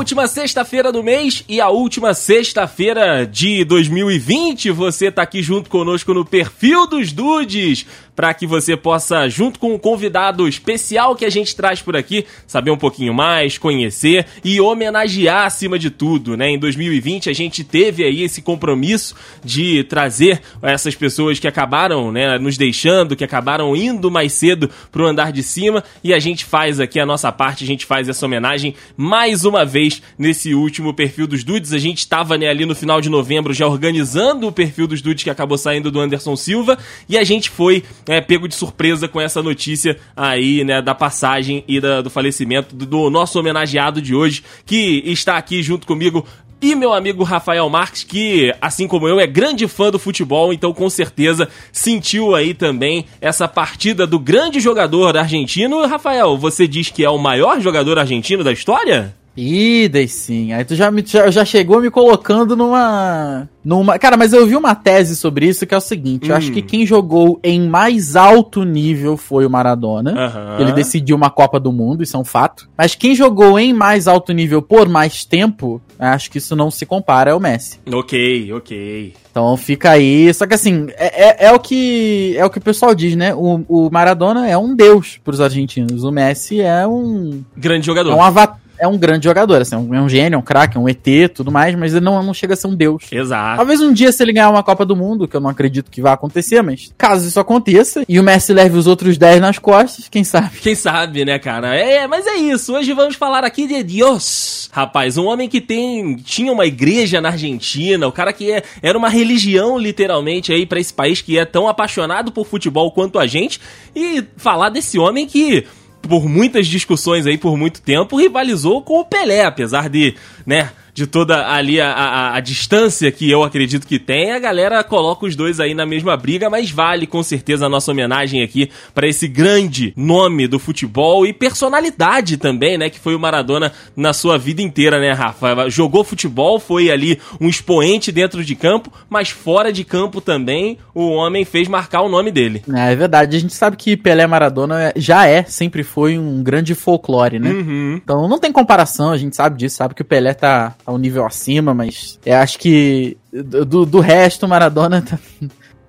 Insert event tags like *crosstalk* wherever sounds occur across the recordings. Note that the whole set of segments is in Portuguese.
última sexta-feira do mês e a última sexta-feira de 2020. Você tá aqui junto conosco no perfil dos Dudes para que você possa, junto com um convidado especial que a gente traz por aqui, saber um pouquinho mais, conhecer e homenagear acima de tudo, né? Em 2020 a gente teve aí esse compromisso de trazer essas pessoas que acabaram, né, nos deixando, que acabaram indo mais cedo pro andar de cima e a gente faz aqui a nossa parte, a gente faz essa homenagem mais uma vez nesse último perfil dos Dudes. A gente estava né, ali no final de novembro já organizando o perfil dos Dudes que acabou saindo do Anderson Silva e a gente foi é, pego de surpresa com essa notícia aí, né, da passagem e da, do falecimento do, do nosso homenageado de hoje, que está aqui junto comigo e meu amigo Rafael Marques, que, assim como eu, é grande fã do futebol, então com certeza sentiu aí também essa partida do grande jogador argentino. Rafael, você diz que é o maior jogador argentino da história? Ih, daí sim. Aí tu já, me, já, já chegou me colocando numa, numa. Cara, mas eu vi uma tese sobre isso que é o seguinte: hum. eu acho que hum. quem jogou em mais alto nível foi o Maradona. Uhum. Ele decidiu uma Copa do Mundo, isso é um fato. Mas quem jogou em mais alto nível por mais tempo, acho que isso não se compara ao Messi. Ok, ok. Então fica aí. Só que assim, é, é, é, o que é o que o pessoal diz, né? O, o Maradona é um deus para os argentinos. O Messi é um. Grande jogador. É um avatar é um grande jogador, assim, é um, é gênio, é um craque, é um ET, tudo mais, mas ele não, não chega a ser um deus. Exato. Talvez um dia se ele ganhar uma Copa do Mundo, que eu não acredito que vai acontecer, mas caso isso aconteça, e o Messi leve os outros 10 nas costas, quem sabe? Quem sabe, né, cara? É, mas é isso, hoje vamos falar aqui de Deus. Rapaz, um homem que tem tinha uma igreja na Argentina, o cara que é, era uma religião literalmente aí para esse país que é tão apaixonado por futebol quanto a gente, e falar desse homem que por muitas discussões aí por muito tempo, rivalizou com o Pelé, apesar de, né, de toda ali a, a, a, distância que eu acredito que tem, a galera coloca os dois aí na mesma briga, mas vale com certeza a nossa homenagem aqui para esse grande nome do futebol e personalidade também, né, que foi o Maradona na sua vida inteira, né, Rafa? Jogou futebol, foi ali um expoente dentro de campo, mas fora de campo também o homem fez marcar o nome dele. É, é verdade, a gente sabe que Pelé Maradona já é, sempre foi um grande folclore, né? Uhum. Então não tem comparação, a gente sabe disso, sabe que o Pelé tá a um nível acima, mas eu acho que do, do resto, Maradona tá,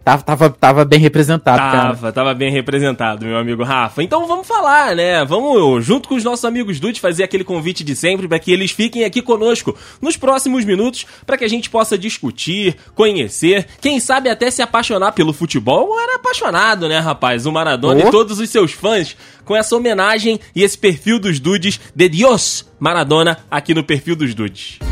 Tava, tava, tava bem representado, tava, cara. Tava bem representado, meu amigo Rafa. Então vamos falar, né? Vamos, junto com os nossos amigos Dudes, fazer aquele convite de sempre para que eles fiquem aqui conosco nos próximos minutos para que a gente possa discutir, conhecer, quem sabe até se apaixonar pelo futebol. Era apaixonado, né, rapaz? O Maradona oh. e todos os seus fãs com essa homenagem e esse perfil dos Dudes de Dios Maradona aqui no perfil dos Dudes.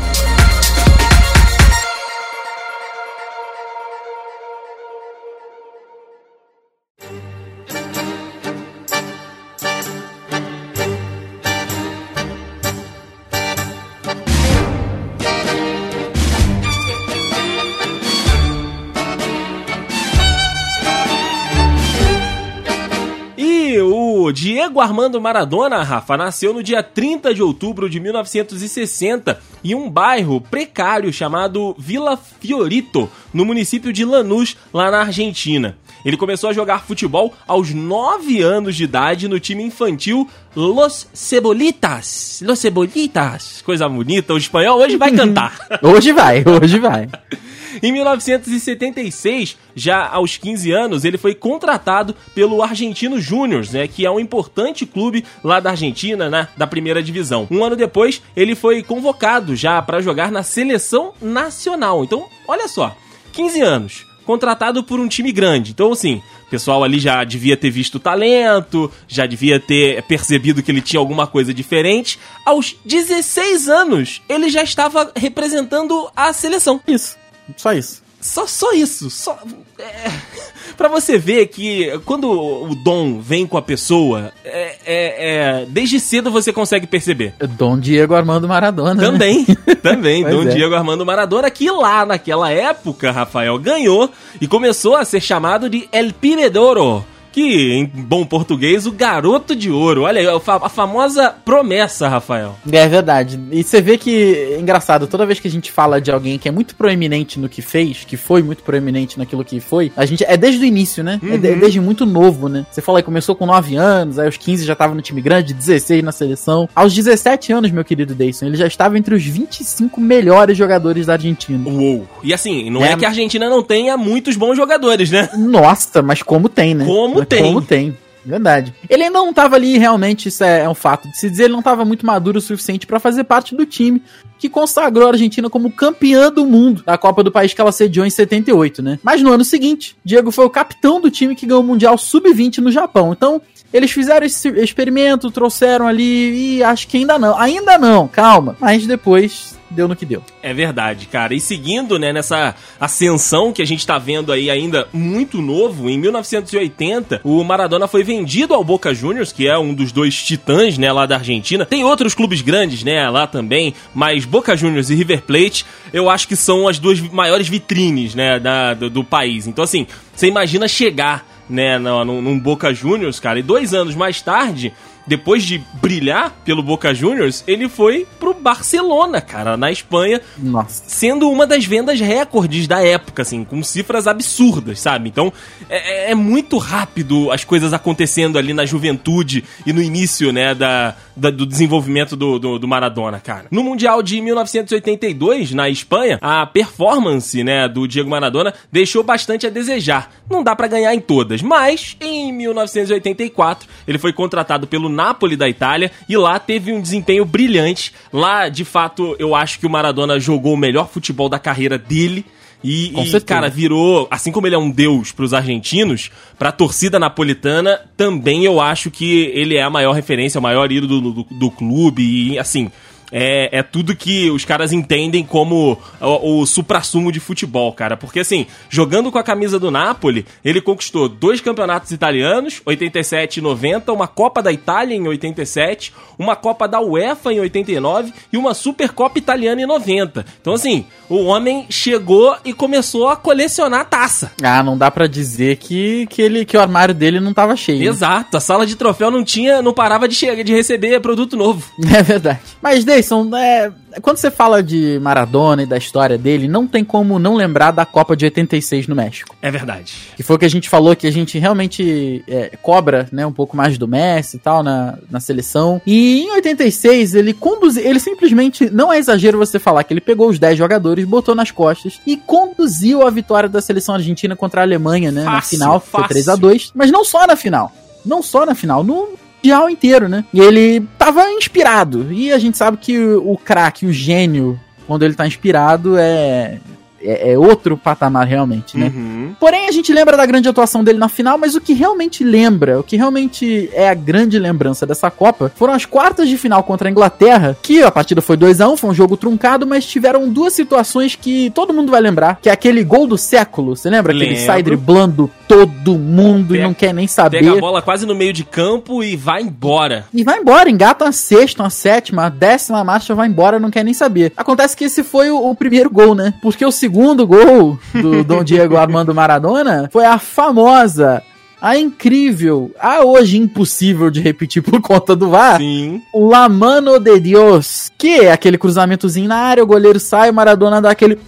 Diego Armando Maradona, Rafa, nasceu no dia 30 de outubro de 1960 em um bairro precário chamado Vila Fiorito, no município de Lanús, lá na Argentina. Ele começou a jogar futebol aos 9 anos de idade no time infantil Los Cebolitas. Los Cebolitas. Coisa bonita, o espanhol hoje vai *laughs* cantar. hoje vai, hoje vai. *laughs* Em 1976, já aos 15 anos, ele foi contratado pelo Argentino Júnior, né, que é um importante clube lá da Argentina, né, da primeira divisão. Um ano depois, ele foi convocado já para jogar na seleção nacional. Então, olha só, 15 anos, contratado por um time grande. Então, assim, o pessoal ali já devia ter visto talento, já devia ter percebido que ele tinha alguma coisa diferente. Aos 16 anos, ele já estava representando a seleção. Isso. Só isso. Só, só isso. Só, é, *laughs* para você ver que quando o dom vem com a pessoa, é, é, é desde cedo você consegue perceber. Dom Diego Armando Maradona. Também, né? também. *laughs* Dom é. Diego Armando Maradona, que lá naquela época, Rafael, ganhou e começou a ser chamado de El Piredoro que, em bom português, o garoto de ouro. Olha aí, a famosa promessa, Rafael. É verdade. E você vê que, engraçado, toda vez que a gente fala de alguém que é muito proeminente no que fez, que foi muito proeminente naquilo que foi, a gente é desde o início, né? Uhum. É, é desde muito novo, né? Você fala que começou com 9 anos, aí aos 15 já tava no time grande, 16 na seleção. Aos 17 anos, meu querido Deison, ele já estava entre os 25 melhores jogadores da Argentina. Uou. E assim, não é, é que a Argentina não tenha muitos bons jogadores, né? Nossa, mas como tem, né? Como mas tem. Como tem. Verdade. Ele ainda não estava ali, realmente, isso é, é, um fato de se dizer, ele não estava muito maduro o suficiente para fazer parte do time que consagrou a Argentina como campeã do mundo da Copa do país que ela sediou em 78, né? Mas no ano seguinte, Diego foi o capitão do time que ganhou o Mundial Sub-20 no Japão. Então, eles fizeram esse experimento, trouxeram ali e acho que ainda não. Ainda não, calma. Mas depois deu no que deu. É verdade, cara. E seguindo, né, nessa ascensão que a gente tá vendo aí ainda muito novo, em 1980, o Maradona foi vendido ao Boca Juniors, que é um dos dois titãs, né, lá da Argentina. Tem outros clubes grandes, né, lá também, mas Boca Juniors e River Plate, eu acho que são as duas maiores vitrines, né, da, do, do país. Então, assim, você imagina chegar, né, num, num Boca Juniors, cara, e dois anos mais tarde depois de brilhar pelo Boca Juniors, ele foi pro Barcelona, cara, na Espanha. Nossa. Sendo uma das vendas recordes da época, assim, com cifras absurdas, sabe? Então, é, é, é muito rápido as coisas acontecendo ali na juventude e no início, né, da, da do desenvolvimento do, do, do, Maradona, cara. No Mundial de 1982, na Espanha, a performance, né, do Diego Maradona deixou bastante a desejar. Não dá para ganhar em todas, mas em 1984 ele foi contratado pelo Napoli da Itália e lá teve um desempenho brilhante. Lá, de fato, eu acho que o Maradona jogou o melhor futebol da carreira dele. E, e cara, virou, assim como ele é um deus para os argentinos, para a torcida napolitana, também eu acho que ele é a maior referência, o maior ídolo do, do, do clube. E, assim, é, é tudo que os caras entendem como o, o supra-sumo de futebol, cara. Porque, assim, jogando com a camisa do Napoli, ele conquistou dois campeonatos italianos, 87 e 90, uma Copa da Itália em 87, uma Copa da UEFA em 89 e uma Supercopa Italiana em 90. Então, assim, o homem chegou e começou a colecionar taça. Ah, não dá para dizer que, que, ele, que o armário dele não tava cheio. Exato, a sala de troféu não tinha, não parava de, chegar, de receber produto novo. *laughs* É verdade. Mas, Deison, é, quando você fala de Maradona e da história dele, não tem como não lembrar da Copa de 86 no México. É verdade. Que foi o que a gente falou, que a gente realmente é, cobra né, um pouco mais do Messi e tal na, na seleção. E em 86, ele conduziu. Ele simplesmente, não é exagero você falar que ele pegou os 10 jogadores, botou nas costas e conduziu a vitória da seleção argentina contra a Alemanha, né? Fácil, na final, fácil. foi 3 a 2 Mas não só na final. Não só na final. No, mundial inteiro, né? E ele tava inspirado. E a gente sabe que o, o craque, o gênio, quando ele tá inspirado, é é, é, outro patamar realmente, né? Uhum. Porém, a gente lembra da grande atuação dele na final, mas o que realmente lembra, o que realmente é a grande lembrança dessa Copa, foram as quartas de final contra a Inglaterra, que a partida foi 2 a 1 foi um jogo truncado, mas tiveram duas situações que todo mundo vai lembrar, que é aquele gol do século, você lembra? Lembro. Aquele sai driblando todo mundo pega, e não quer nem saber. Pega a bola quase no meio de campo e vai embora. E vai embora, engata uma sexta, uma sétima, uma décima marcha, vai embora, não quer nem saber. Acontece que esse foi o, o primeiro gol, né? Porque o segundo segundo gol do Dom Diego Armando Maradona foi a famosa a incrível, a hoje impossível de repetir por conta do VAR, Sim. La Mano de Dios, que é aquele cruzamentozinho na área, o goleiro sai, o Maradona dá aquele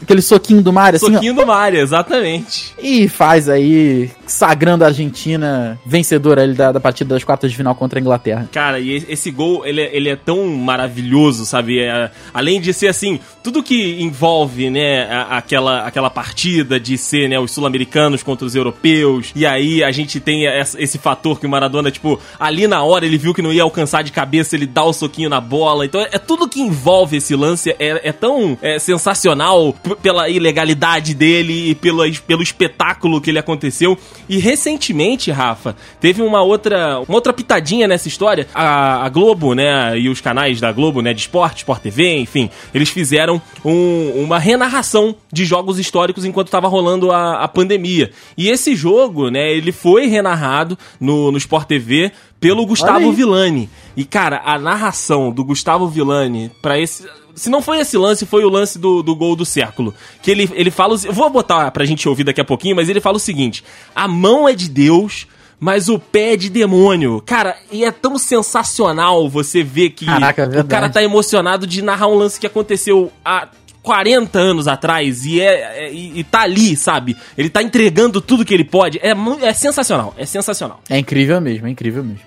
aquele soquinho do Mário, assim. Soquinho do Mário, exatamente. E faz aí, sagrando a Argentina vencedora ali da, da partida das quartas de final contra a Inglaterra. Cara, e esse gol, ele, é, ele é tão maravilhoso, sabe? É, além de ser assim, tudo que envolve, né, a, aquela, aquela partida de ser, né, os sul-americanos contra os europeus, e aí a gente tem esse, esse fator que o Maradona, tipo, ali na hora ele viu que não ia alcançar de cabeça, ele dá o soquinho na bola. Então é tudo que envolve esse lance é, é tão é, sensacional pela ilegalidade dele e pelo, pelo espetáculo que ele aconteceu. E recentemente, Rafa, teve uma outra, uma outra pitadinha nessa história. A, a Globo, né, e os canais da Globo, né, de esporte, Sport TV, enfim, eles fizeram um, uma renarração de jogos históricos enquanto estava rolando a, a pandemia. E esse jogo, né, ele foi renarrado no, no Sport TV pelo Gustavo Villani. E, cara, a narração do Gustavo Villani para esse se não foi esse lance, foi o lance do, do gol do século. Que ele, ele fala. Eu vou botar pra gente ouvir daqui a pouquinho, mas ele fala o seguinte: a mão é de Deus mas o pé de demônio. Cara, e é tão sensacional você ver que Caraca, é o cara tá emocionado de narrar um lance que aconteceu há 40 anos atrás e, é, é e, e, tá ali, sabe? Ele tá entregando tudo que ele pode. É, é sensacional, é sensacional. É incrível mesmo, é incrível mesmo.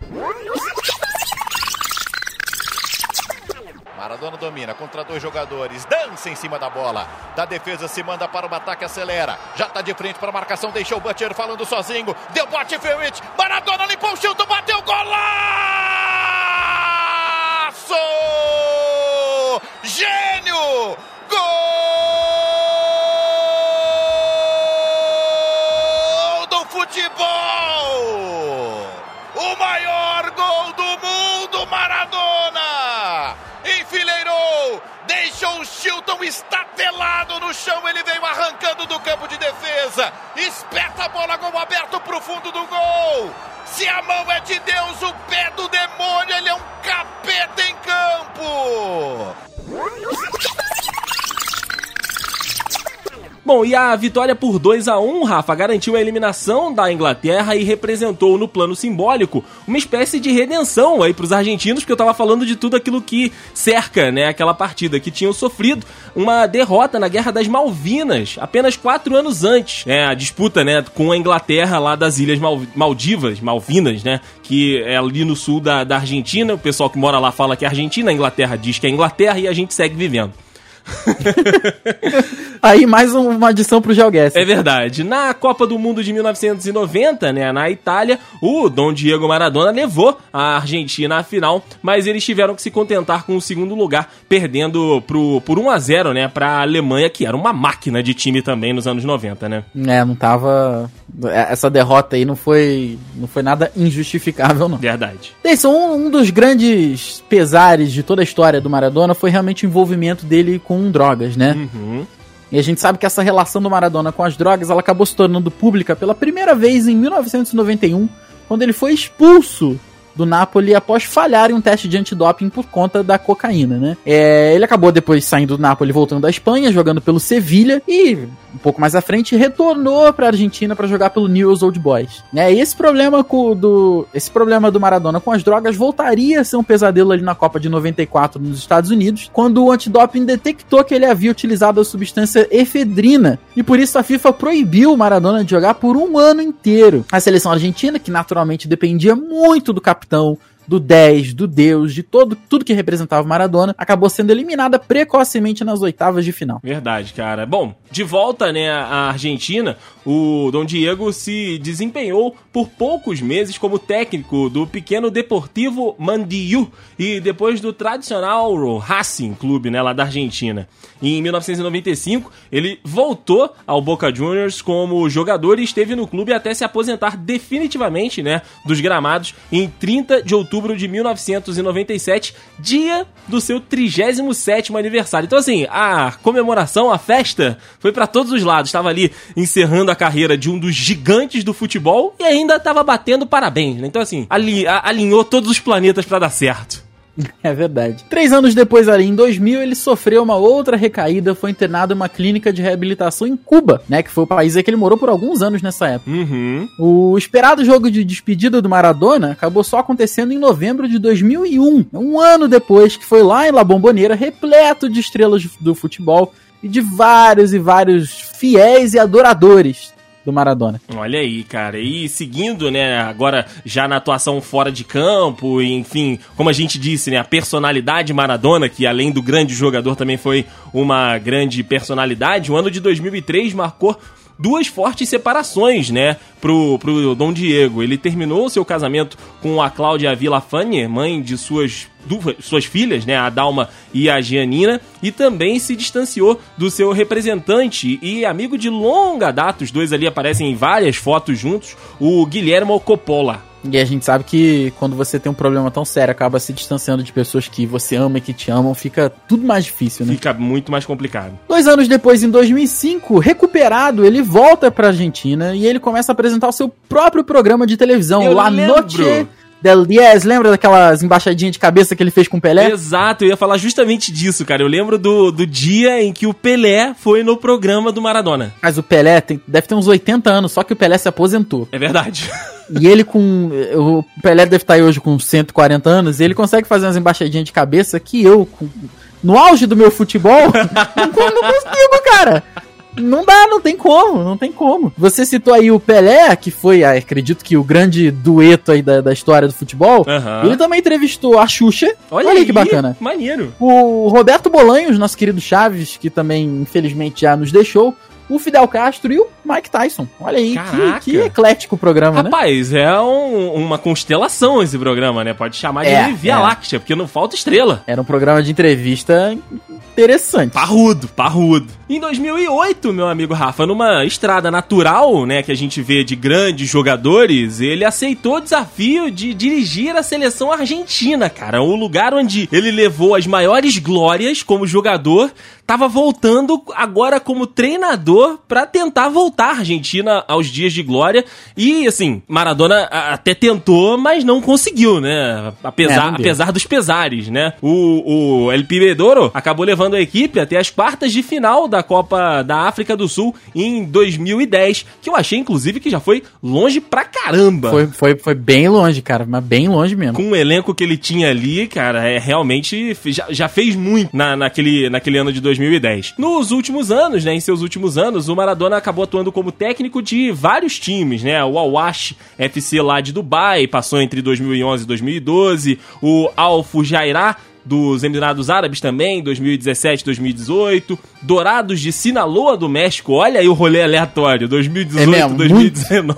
Domina contra dois jogadores. Dança em cima da bola. Da defesa se manda para o ataque, acelera. Já tá de frente para a marcação. Deixou o Butcher falando sozinho. Deu bote Ferrit. Maradona limpou o chute, bateu golaço! Gênio! Gol do futebol! Deixou o Chilton estatelado no chão, ele veio arrancando do campo de defesa, espeta a bola, gol aberto pro fundo do gol. Se a mão é de Deus, o pé do demônio, ele é um capeta em campo. Bom, e a vitória por 2 a 1 Rafa, garantiu a eliminação da Inglaterra e representou no plano simbólico uma espécie de redenção aí pros argentinos, porque eu tava falando de tudo aquilo que cerca, né, aquela partida, que tinham sofrido uma derrota na Guerra das Malvinas, apenas quatro anos antes, né, a disputa, né, com a Inglaterra lá das Ilhas Mal Maldivas, Malvinas, né, que é ali no sul da, da Argentina, o pessoal que mora lá fala que é Argentina, a Inglaterra diz que é Inglaterra e a gente segue vivendo. *laughs* Aí mais uma adição pro GeoGuess. É verdade. Na Copa do Mundo de 1990, né, na Itália, o Dom Diego Maradona levou a Argentina à final, mas eles tiveram que se contentar com o segundo lugar, perdendo pro, por 1 a 0 né, pra Alemanha, que era uma máquina de time também nos anos 90, né? É, não tava... É, essa derrota aí não foi, não foi nada injustificável, não. Verdade. Deison, um, um dos grandes pesares de toda a história do Maradona foi realmente o envolvimento dele com com drogas, né? Uhum. E a gente sabe que essa relação do Maradona com as drogas, ela acabou se tornando pública pela primeira vez em 1991, quando ele foi expulso do Napoli após falhar em um teste de antidoping por conta da cocaína, né? É, ele acabou depois saindo do Napoli, voltando da Espanha, jogando pelo Sevilha e um pouco mais à frente retornou para a Argentina para jogar pelo Newell's Old Boys. Né? E esse problema com, do esse problema do Maradona com as drogas voltaria a ser um pesadelo ali na Copa de 94 nos Estados Unidos, quando o antidoping detectou que ele havia utilizado a substância efedrina e por isso a FIFA proibiu o Maradona de jogar por um ano inteiro. A seleção argentina, que naturalmente dependia muito do capitão capitão, do 10, do Deus, de todo, tudo que representava Maradona, acabou sendo eliminada precocemente nas oitavas de final. Verdade, cara. Bom, de volta, né, à Argentina, o Dom Diego se desempenhou por poucos meses como técnico do pequeno Deportivo Mandiu e depois do tradicional Racing Clube, né, lá da Argentina. Em 1995, ele voltou ao Boca Juniors como jogador e esteve no clube até se aposentar definitivamente, né, dos gramados em 30 de outubro de 1997, dia do seu 37º aniversário. Então assim, a comemoração, a festa foi para todos os lados. Estava ali encerrando a carreira de um dos gigantes do futebol e ainda tava batendo parabéns, né? Então, assim, ali, a, alinhou todos os planetas para dar certo. *laughs* É verdade. Três anos depois, ali em 2000, ele sofreu uma outra recaída, foi internado em uma clínica de reabilitação em Cuba, né? Que foi o país em que ele morou por alguns anos nessa época. Uhum. O esperado jogo de despedida do Maradona acabou só acontecendo em novembro de 2001, um ano depois, que foi lá em La Bombonera, repleto de estrelas do futebol e de vários e vários fiéis e adoradores do Maradona. Olha aí, cara. E seguindo, né, agora já na atuação fora de campo, enfim, como a gente disse, né, a personalidade Maradona, que além do grande jogador também foi uma grande personalidade, o ano de 2003 marcou duas fortes separações, né, pro, pro Dom Diego. Ele terminou seu casamento com a Cláudia Villafane, mãe de suas duas, suas filhas, né, a Dalma e a Gianina, e também se distanciou do seu representante e amigo de longa data, os dois ali aparecem em várias fotos juntos, o Guilhermo Coppola. E a gente sabe que quando você tem um problema tão sério, acaba se distanciando de pessoas que você ama e que te amam, fica tudo mais difícil, né? Fica muito mais complicado. Dois anos depois, em 2005, recuperado, ele volta pra Argentina e ele começa a apresentar o seu próprio programa de televisão, Eu La lembro. Noche Del 10, lembra daquelas embaixadinhas de cabeça que ele fez com o Pelé? Exato, eu ia falar justamente disso, cara. Eu lembro do, do dia em que o Pelé foi no programa do Maradona. Mas o Pelé tem, deve ter uns 80 anos, só que o Pelé se aposentou. É verdade. E ele com. O Pelé deve estar aí hoje com 140 anos, e ele consegue fazer umas embaixadinhas de cabeça que eu, com, no auge do meu futebol, *laughs* não, não consigo, cara. Não dá, não tem como, não tem como. Você citou aí o Pelé, que foi, ah, acredito que o grande dueto aí da, da história do futebol. Aham. Ele também entrevistou a Xuxa. Olha, Olha, aí, que bacana. Maneiro. O Roberto Bolanhos, nosso querido Chaves, que também infelizmente já nos deixou. O Fidel Castro e o Mike Tyson. Olha aí, que, que eclético o programa, né? Rapaz, é um- uma constelação esse programa, né? Pode chamar de É, Via é. Láctea, porque não falta estrela. Era um programa de entrevista interessante. Parrudo, parrudo. Em 2008, meu amigo Rafa, numa estrada natural, né, que a gente vê de grandes jogadores, ele aceitou o desafio de dirigir a seleção argentina, cara. O lugar onde ele levou as maiores glórias como jogador, tava voltando agora como treinador pra tentar voltar a Argentina aos dias de glória. E, assim, Maradona até tentou, mas não conseguiu, né? É, Apesar, deu. apesar dos pesares, né? O, o El Pibedoro acabou levando a equipe até as quartas de final da Copa da África do Sul em 2010, que eu achei, inclusive, que já foi longe pra caramba. Foi, foi, foi bem longe, cara, mas bem longe mesmo. Com o elenco que ele tinha ali, cara, é realmente já, já fez muito na, naquele, naquele ano de 2010. Nos últimos anos, né, em seus últimos anos, o Maradona acabou atuando como técnico de vários times, né? O Al-Wash FC lá de Dubai, passou entre 2011 e 2012, o Al Fujairah dos Emirados Árabes também, 2017, 2018. Dourados de Sinaloa do México, olha aí o rolê aleatório, 2018, É mesmo, 2019.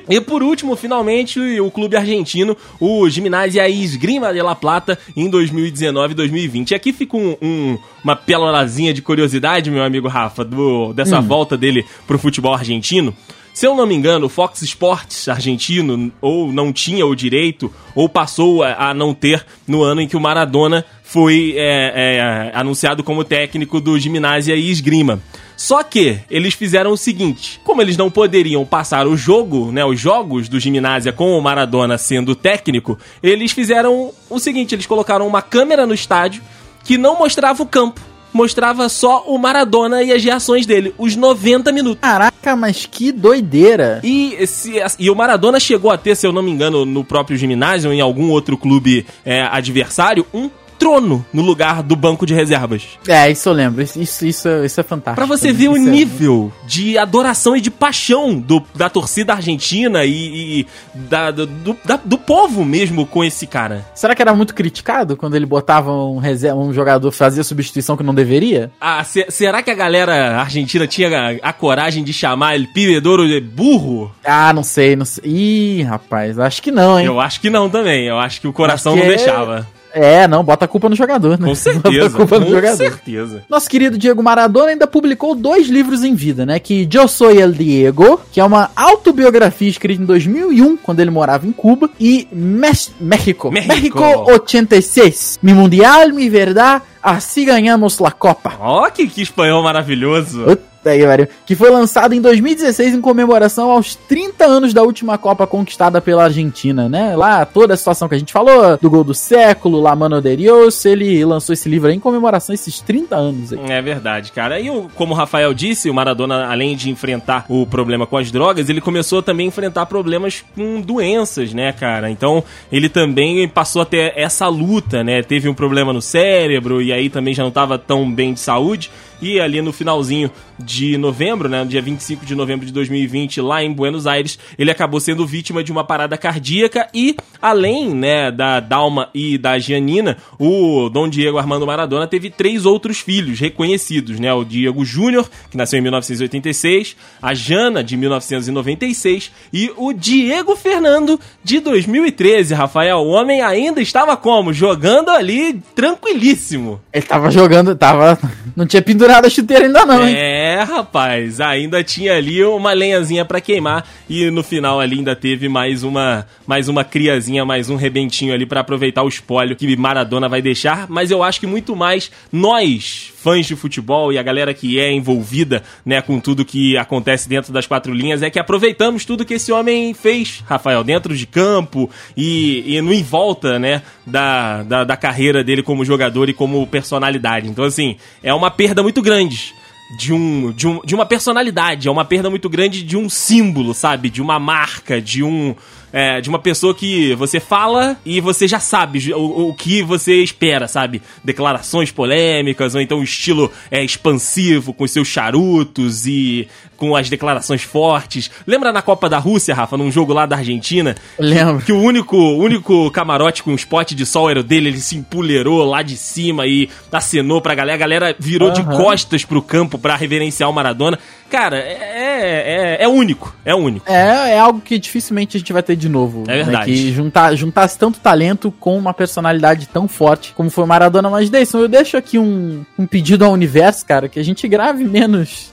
*laughs* E por último, finalmente, o clube argentino, o Gimnasia Esgrima de La Plata, em 2019 e 2020. E aqui fica um, um- uma pérorazinha de curiosidade, meu amigo Rafa, do, dessa volta dele pro futebol argentino. Se eu não me engano, o Fox Sports argentino ou não tinha o direito, ou passou a, a não ter no ano em que o Maradona foi é, é, anunciado como técnico do Gimnasia e Esgrima. Só que eles fizeram o seguinte: como eles não poderiam passar o jogo, né, os jogos do Gimnasia com o Maradona sendo técnico, eles fizeram o seguinte: eles colocaram uma câmera no estádio que não mostrava o campo, mostrava só o Maradona e as reações dele, os 90 minutos. Caraca, mas que doideira. E, esse- e o Maradona chegou a ter, se eu não me engano, no próprio ginásio ou em algum outro clube é, adversário, um trono no lugar do banco de reservas. É, isso eu lembro. Isso, isso, isso, é- isso é fantástico. Pra você ver o Isso é- nível de adoração e de paixão do- da torcida argentina e, e da- do, do- da- do povo mesmo com esse cara. Será que era muito criticado quando ele botava um, reserva, um jogador fazia substituição que não deveria? Ah, se- será que a galera argentina tinha a, a coragem de chamar ele Pivedoro de burro? Ah, não sei, não sei. Ih, rapaz, acho que não, hein? Eu acho que não também. Eu acho que o coração não é- deixava. É, não, bota a culpa no jogador, né? Com *laughs* Bota a certeza. culpa no com jogador. certeza. Nosso querido Diego Maradona ainda publicou dois livros em vida, né? Que Yo Soy el Diego, que é uma autobiografia escrita em 2001, quando ele morava em Cuba, e México. México. México 86. Mi mundial, mi verdad, así ganhamos la Copa. Ó, que, que espanhol maravilhoso. Que pariu. Que foi lançado em 2016 em comemoração aos 30 anos da última Copa conquistada pela Argentina, né? Lá, toda a situação que a gente falou, do gol do século, La Mano de Dios, ele lançou esse livro aí em comemoração a esses 30 anos aí. É verdade, cara. E como o Rafael disse, o Maradona, além de enfrentar o problema com as drogas, ele começou também a enfrentar problemas com doenças, né, cara? Então, ele também passou a ter essa luta, né? Teve um problema no cérebro e aí também já não estava tão bem de saúde. E ali no finalzinho de novembro, né, no dia 25 de novembro de 2020, lá em Buenos Aires, ele acabou sendo vítima de uma parada cardíaca e, além, né, da Dalma e da Gianina, o Dom Diego Armando Maradona teve três outros filhos reconhecidos, né, o Diego Júnior, que nasceu em 1986, a Jana, de 1996, e o Diego Fernando, de 2013, Rafael. O homem ainda estava como? Jogando ali tranquilíssimo. Ele tava jogando, tava. Não tinha pendurado a chuteira ainda não, hein? É, rapaz, ainda tinha ali uma lenhazinha para queimar e no final ali ainda teve mais uma mais uma criazinha, mais um rebentinho ali para aproveitar o espólio que Maradona vai deixar, mas eu acho que muito mais nós, fãs de futebol e a galera que é envolvida, né, com tudo que acontece dentro das quatro linhas, é que aproveitamos tudo que esse homem fez, Rafael, dentro de campo e, e no em volta, né, da, da, da carreira dele como jogador e como personalidade. Então, assim, é uma perda muito grande de um, de um de uma personalidade, é uma perda muito grande de um símbolo, sabe? De uma marca, de um é, de uma pessoa que você fala e você já sabe o, o que você espera, sabe? Declarações polêmicas, ou então um estilo é, expansivo, com seus charutos e com as declarações fortes. Lembra na Copa da Rússia, Rafa, num jogo lá da Argentina? Lembro. Que o único, único camarote com um spot de sol era o dele, ele se empolerou lá de cima e acenou pra galera. A galera virou uhum. de costas pro campo pra reverenciar o Maradona. Cara, é, é, é, único. É único. É, é algo que dificilmente a gente vai ter de novo. É verdade. Né? Que juntar, juntasse tanto talento com uma personalidade tão forte como foi Maradona. Mas, Deison, eu deixo aqui um, um pedido ao universo, cara, que a gente grave menos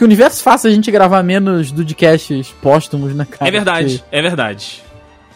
que o universo faça a gente gravar menos Dudcasts póstumos, né, cara? É verdade, Porque... é verdade.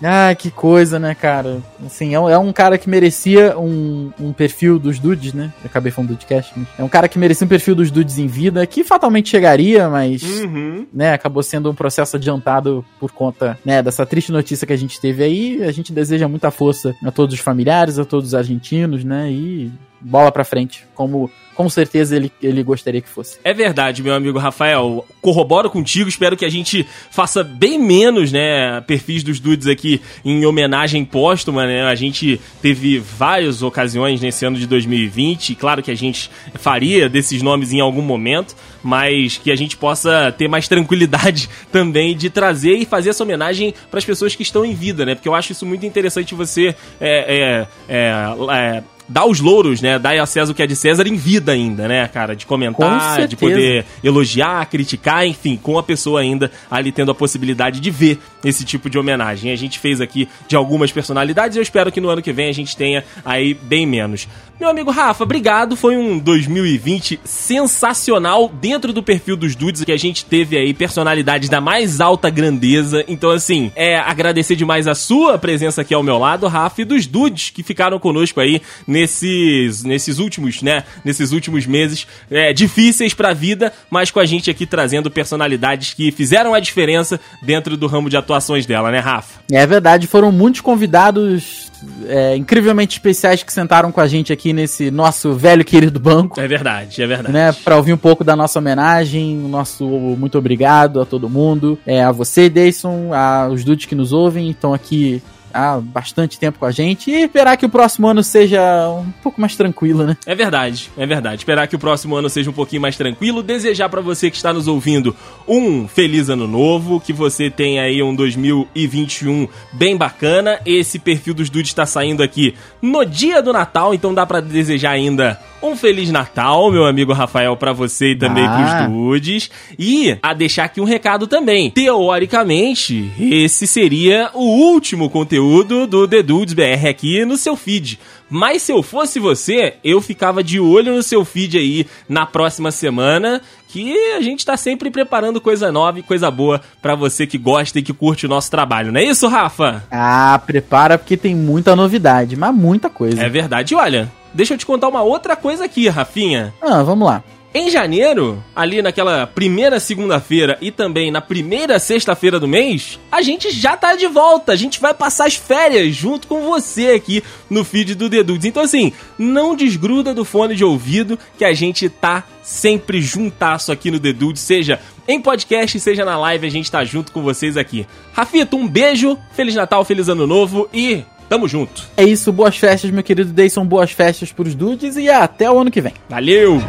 Ah, que coisa, né, cara? Assim, é um, é um cara que merecia um, um, perfil dos dudes, né? Eu acabei falando do podcast. Mas é um cara que merecia um perfil dos dudes em vida, que fatalmente chegaria, mas, uhum. né, acabou sendo um processo adiantado por conta, né, dessa triste notícia que a gente teve aí. A gente deseja muita força a todos os familiares, a todos os argentinos, né, e bola pra frente, como com certeza ele, ele gostaria que fosse. É verdade, meu amigo Rafael. Corroboro contigo, espero que a gente faça bem menos, né, perfis dos dudes aqui em homenagem póstuma, né? A gente teve várias ocasiões nesse ano de 2020, claro que a gente faria desses nomes em algum momento, mas que a gente possa ter mais tranquilidade *laughs* também de trazer e fazer essa homenagem para as pessoas que estão em vida, né? Porque eu acho isso muito interessante você é, é, é, é dar os louros, né? Dar a César o que é de César em vida ainda, né, cara? De comentar, de poder elogiar, criticar, enfim, com a pessoa ainda ali tendo a possibilidade de ver esse tipo de homenagem. A gente fez aqui de algumas personalidades e eu espero que no ano que vem a gente tenha aí bem menos. Meu amigo Rafa, obrigado. Foi um 2020 sensacional dentro do perfil dos dudes que a gente teve aí personalidades da mais alta grandeza. Então, assim, é agradecer demais a sua presença aqui ao meu lado, Rafa, e dos dudes que ficaram conosco aí nesses, nesses últimos, né? Nesses últimos meses é, difíceis pra vida, mas com a gente aqui trazendo personalidades que fizeram a diferença dentro do ramo de atuações dela, né, Rafa? É verdade, foram muitos convidados é, incrivelmente especiais que sentaram com a gente aqui nesse nosso velho querido banco. É verdade, é verdade. Né, pra ouvir um pouco da nossa homenagem, o nosso muito obrigado a todo mundo, é, a você, Dayson, aos dudes que nos ouvem, estão aqui há bastante tempo com a gente e esperar que o próximo ano seja um pouco mais tranquilo, né? É verdade, é verdade. Esperar que o próximo ano seja um pouquinho mais tranquilo. Desejar para você que está nos ouvindo um feliz ano novo, que você tenha aí um 2021 bem bacana. Esse perfil dos dudes está saindo aqui no dia do Natal, então dá para desejar ainda um Feliz Natal, meu amigo Rafael, para você e também ah. pros dudes. E a deixar aqui um recado também. Teoricamente, esse seria o último conteúdo do The Dudes BR aqui no seu feed. Mas se eu fosse você, eu ficava de olho no seu feed aí na próxima semana, que a gente tá sempre preparando coisa nova e coisa boa para você que gosta e que curte o nosso trabalho, não é isso, Rafa? Ah, prepara porque tem muita novidade, mas muita coisa. É verdade. Olha, Deixa eu te contar uma outra coisa aqui, Rafinha. Ah, vamos lá. Em janeiro, ali naquela primeira segunda-feira e também na primeira sexta-feira do mês, a gente já tá de volta. A gente vai passar as férias junto com você aqui no feed do Dedudes. Então, assim, não desgruda do fone de ouvido que a gente tá sempre juntasso aqui no Dedudes, seja em podcast, seja na live, a gente tá junto com vocês aqui. Rafito, um beijo, Feliz Natal, Feliz Ano Novo e Tamo junto. É isso, boas festas, meu querido Dayson, boas festas pros dudes e até o ano que vem. Valeu!